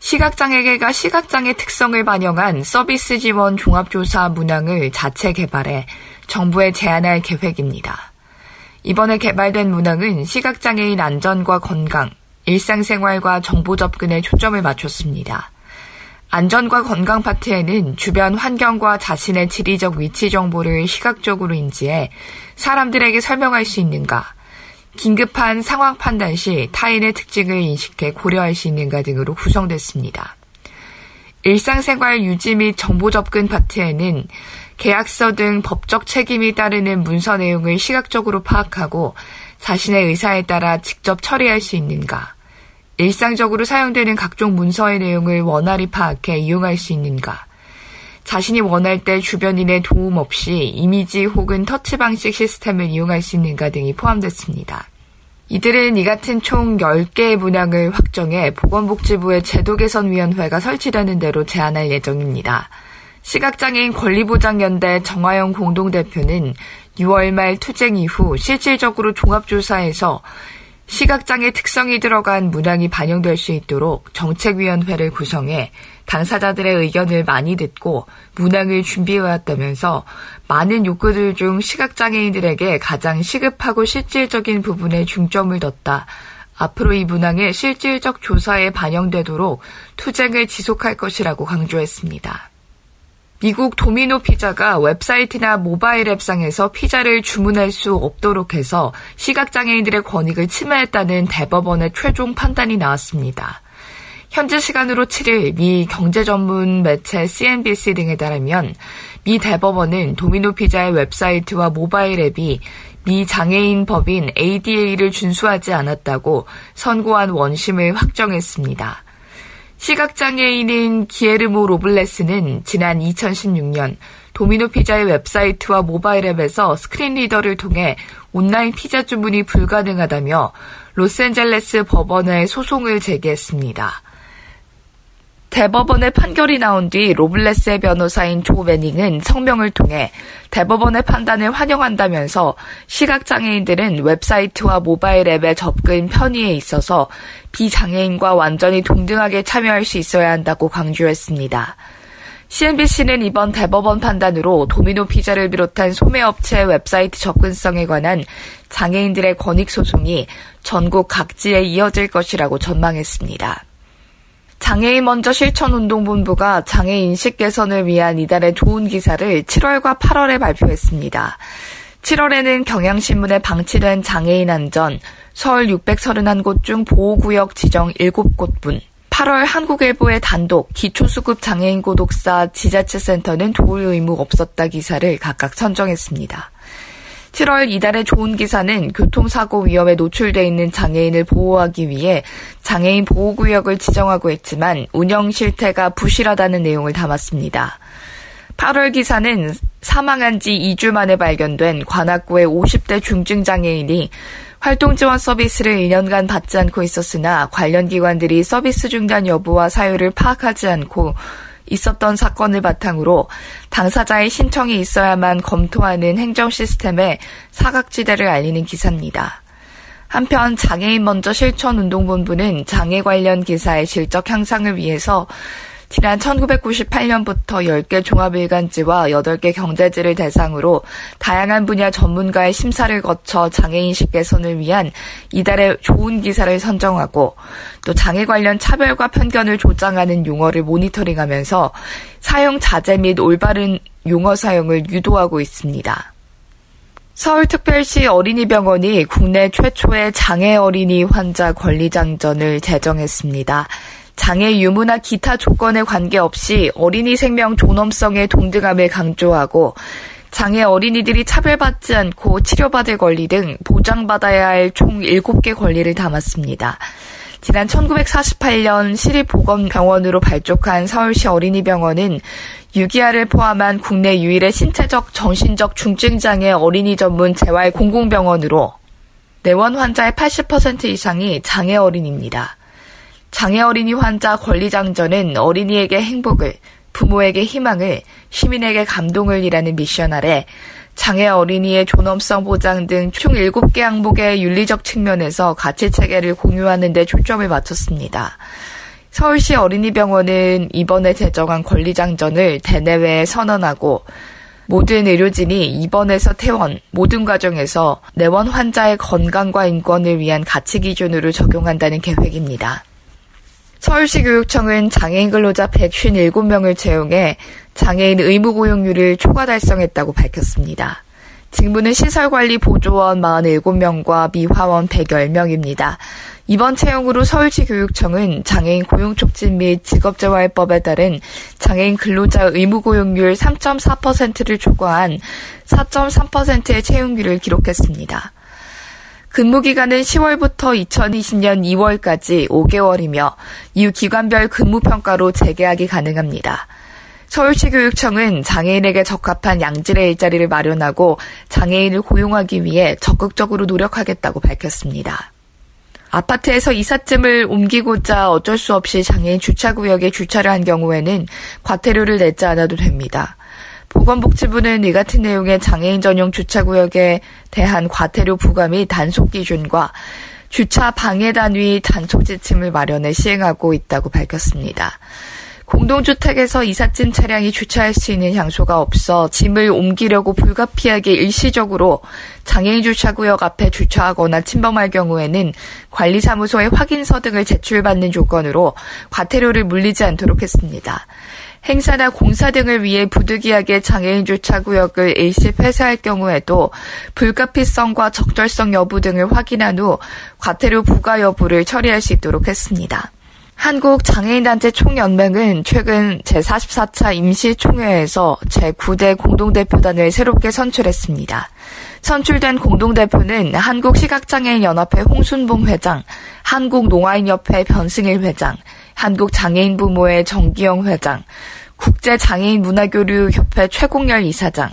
시각장애계가 시각장애 특성을 반영한 서비스 지원 종합조사 문항을 자체 개발해 정부에 제안할 계획입니다. 이번에 개발된 문항은 시각장애인 안전과 건강, 일상생활과 정보 접근에 초점을 맞췄습니다. 안전과 건강 파트에는 주변 환경과 자신의 지리적 위치 정보를 시각적으로 인지해 사람들에게 설명할 수 있는가, 긴급한 상황 판단 시 타인의 특징을 인식해 고려할 수 있는가 등으로 구성됐습니다. 일상생활 유지 및 정보 접근 파트에는 계약서 등 법적 책임이 따르는 문서 내용을 시각적으로 파악하고 자신의 의사에 따라 직접 처리할 수 있는가, 일상적으로 사용되는 각종 문서의 내용을 원활히 파악해 이용할 수 있는가, 자신이 원할 때 주변인의 도움 없이 이미지 혹은 터치 방식 시스템을 이용할 수 있는가 등이 포함됐습니다. 이들은 이 같은 총 10개의 문항을 확정해 보건복지부의 제도개선위원회가 설치되는 대로 제안할 예정입니다. 시각장애인 권리보장연대 정화영 공동대표는 6월 말 투쟁 이후 실질적으로 종합조사에서 시각장애 특성이 들어간 문항이 반영될 수 있도록 정책위원회를 구성해 당사자들의 의견을 많이 듣고 문항을 준비해왔다면서 많은 욕구들 중 시각장애인들에게 가장 시급하고 실질적인 부분에 중점을 뒀다. 앞으로 이 문항의 실질적 조사에 반영되도록 투쟁을 지속할 것이라고 강조했습니다. 미국 도미노 피자가 웹사이트나 모바일 앱상에서 피자를 주문할 수 없도록 해서 시각장애인들의 권익을 침해했다는 대법원의 최종 판단이 나왔습니다. 현지 시간으로 7일 미 경제 전문 매체 CNBC 등에 따르면 미 대법원은 도미노 피자의 웹사이트와 모바일 앱이 미 장애인 법인 ADA를 준수하지 않았다고 선고한 원심을 확정했습니다. 시각장애인인 기예르모 로블레스는 지난 2016년 도미노 피자의 웹사이트와 모바일 앱에서 screen reader를 통해 온라인 피자 주문이 불가능하다며 로스앤젤레스 법원에 소송을 제기했습니다. 대법원의 판결이 나온 뒤 로블레스의 변호사인 조 매닝은 성명을 통해 대법원의 판단을 환영한다면서 시각장애인들은 웹사이트와 모바일 앱의 접근 편의에 있어서 비장애인과 완전히 동등하게 참여할 수 있어야 한다고 강조했습니다. CNBC는 이번 대법원 판단으로 도미노 피자를 비롯한 소매업체 웹사이트 접근성에 관한 장애인들의 권익 소송이 전국 각지에 이어질 것이라고 전망했습니다. 장애인 먼저 실천 운동본부가 장애인 식 개선을 위한 이달의 좋은 기사를 7월과 8월에 발표했습니다. 7월에는 경향신문에 방치된 장애인 안전, 서울 631곳 중 보호구역 지정 7곳뿐, 8월 한국일보의 단독 기초수급 장애인 고독사 지자체 센터는 도울 의무 없었다 기사를 각각 선정했습니다. 7월 이달의 좋은 기사는 교통사고 위험에 노출돼 있는 장애인을 보호하기 위해 장애인 보호구역을 지정하고 있지만 운영 실태가 부실하다는 내용을 담았습니다. 8월 기사는 사망한 지 2주 만에 발견된 관악구의 50대 중증 장애인이 활동 지원 서비스를 2년간 받지 않고 있었으나 관련 기관들이 서비스 중단 여부와 사유를 파악하지 않고 있었던 사건을 바탕으로 당사자의 신청이 있어야만 검토하는 행정 시스템에 사각지대를 알리는 기사입니다. 한편 장애인 먼저 실천운동본부는 장애 관련 기사의 질적 향상을 위해서 지난 1998년부터 10개 종합일간지와 8개 경제지를 대상으로 다양한 분야 전문가의 심사를 거쳐 장애인식 개선을 위한 이달의 좋은 기사를 선정하고 또 장애 관련 차별과 편견을 조장하는 용어를 모니터링하면서 사용 자제 및 올바른 용어 사용을 유도하고 있습니다. 서울특별시 어린이병원이 국내 최초의 장애 어린이 환자 권리장전을 제정했습니다. 장애 유무나 기타 조건에 관계없이 어린이 생명 존엄성의 동등함을 강조하고 장애 어린이들이 차별받지 않고 치료받을 권리 등 보장받아야 할 총 7개 권리를 담았습니다. 지난 1948년 시립보건병원으로 발족한 서울시 어린이병원은 유기아를 포함한 국내 유일의 신체적, 정신적 중증장애 어린이 전문 재활 공공병원으로 내원 환자의 80% 이상이 장애 어린입니다. 장애 어린이 환자 권리장전은 어린이에게 행복을, 부모에게 희망을, 시민에게 감동을 이라는 미션 아래 장애 어린이의 존엄성 보장 등 총 7개 항목의 윤리적 측면에서 가치 체계를 공유하는 데 초점을 맞췄습니다. 서울시 어린이병원은 이번에 제정한 권리장전을 대내외에 선언하고 모든 의료진이 입원에서 퇴원, 모든 과정에서 내원 환자의 건강과 인권을 위한 가치 기준으로 적용한다는 계획입니다. 서울시 교육청은 장애인 근로자 157명을 채용해 장애인 의무 고용률을 초과 달성했다고 밝혔습니다. 직무는 시설관리 보조원 47명과 미화원 110명입니다. 이번 채용으로 서울시 교육청은 장애인 고용 촉진 및 직업재활법에 따른 장애인 근로자 의무 고용률 3.4%를 초과한 4.3%의 채용률을 기록했습니다. 근무 기간은 10월부터 2020년 2월까지 5개월이며 이후 기관별 근무 평가로 재계약이 가능합니다. 서울시 교육청은 장애인에게 적합한 양질의 일자리를 마련하고 장애인을 고용하기 위해 적극적으로 노력하겠다고 밝혔습니다. 아파트에서 이삿짐을 옮기고자 어쩔 수 없이 장애인 주차구역에 주차를 한 경우에는 과태료를 내지 않아도 됩니다. 보건복지부는 이 같은 내용의 장애인 전용 주차구역에 대한 과태료 부과 및 단속 기준과 주차 방해 단위 단속 지침을 마련해 시행하고 있다고 밝혔습니다. 공동주택에서 이삿짐 차량이 주차할 수 있는 장소가 없어 짐을 옮기려고 불가피하게 일시적으로 장애인 주차구역 앞에 주차하거나 침범할 경우에는 관리사무소의 확인서 등을 제출받는 조건으로 과태료를 물리지 않도록 했습니다. 행사나 공사 등을 위해 부득이하게 장애인 주차 구역을 일시 폐쇄할 경우에도 불가피성과 적절성 여부 등을 확인한 후 과태료 부과 여부를 처리할 수 있도록 했습니다. 한국장애인단체 총연맹은 최근 제44차 임시총회에서 제9대 공동대표단을 새롭게 선출했습니다. 선출된 공동대표는 한국시각장애인연합회 홍순봉 회장, 한국농아인협회 변승일 회장, 한국장애인부모회 정기영 회장, 국제장애인문화교류협회 최공열 이사장,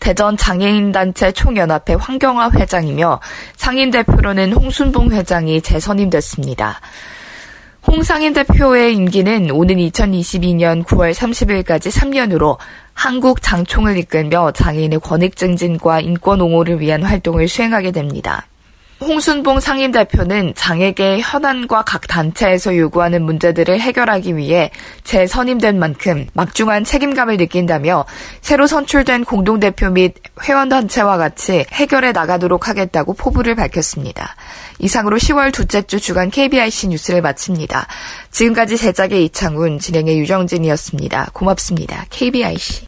대전장애인단체 총연합회 황경화 회장이며 상임대표로는 홍순봉 회장이 재선임됐습니다. 홍상인 대표의 임기는 오는 2022년 9월 30일까지 3년으로 한국 장총을 이끌며 장애인의 권익 증진과 인권 옹호를 위한 활동을 수행하게 됩니다. 홍순봉 상임대표는 장애계 현안과 각 단체에서 요구하는 문제들을 해결하기 위해 재선임된 만큼 막중한 책임감을 느낀다며 새로 선출된 공동대표 및 회원단체와 같이 해결해 나가도록 하겠다고 포부를 밝혔습니다. 이상으로 10월 둘째 주 주간 KBIC 뉴스를 마칩니다. 지금까지 제작의 이창훈, 진행의 유정진이었습니다. 고맙습니다. KBIC.